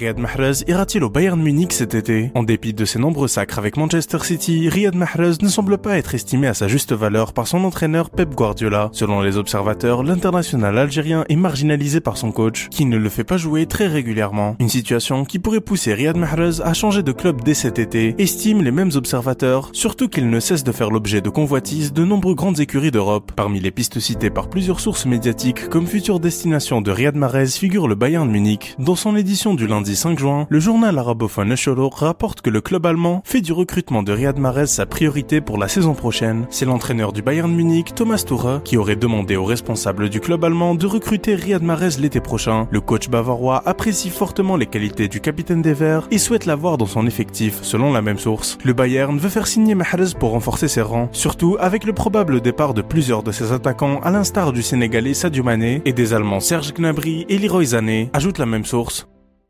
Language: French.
Riyad Mahrez ira-t-il au Bayern Munich cet été En dépit de ses nombreux sacres avec Manchester City, Riyad Mahrez ne semble pas être estimé à sa juste valeur par son entraîneur Pep Guardiola. Selon les observateurs, l'international algérien est marginalisé par son coach, qui ne le fait pas jouer très régulièrement. Une situation qui pourrait pousser Riyad Mahrez à changer de club dès cet été, estiment les mêmes observateurs, surtout qu'il ne cesse de faire l'objet de convoitises de nombreuses grandes écuries d'Europe. Parmi les pistes citées par plusieurs sources médiatiques comme future destination de Riyad Mahrez figure le Bayern Munich. Dans son édition du lundi 5 juin, le journal arabophone Esholo rapporte que le club allemand fait du recrutement de Riyad Mahrez sa priorité pour la saison prochaine. C'est l'entraîneur du Bayern Munich, Thomas Tuchel, qui aurait demandé aux responsables du club allemand de recruter Riyad Mahrez l'été prochain. Le coach bavarois apprécie fortement les qualités du capitaine des Verts et souhaite l'avoir dans son effectif, selon la même source. Le Bayern veut faire signer Mahrez pour renforcer ses rangs, surtout avec le probable départ de plusieurs de ses attaquants à l'instar du Sénégalais Sadio Mané et des Allemands Serge Gnabry et Leroy Sané, ajoute la même source.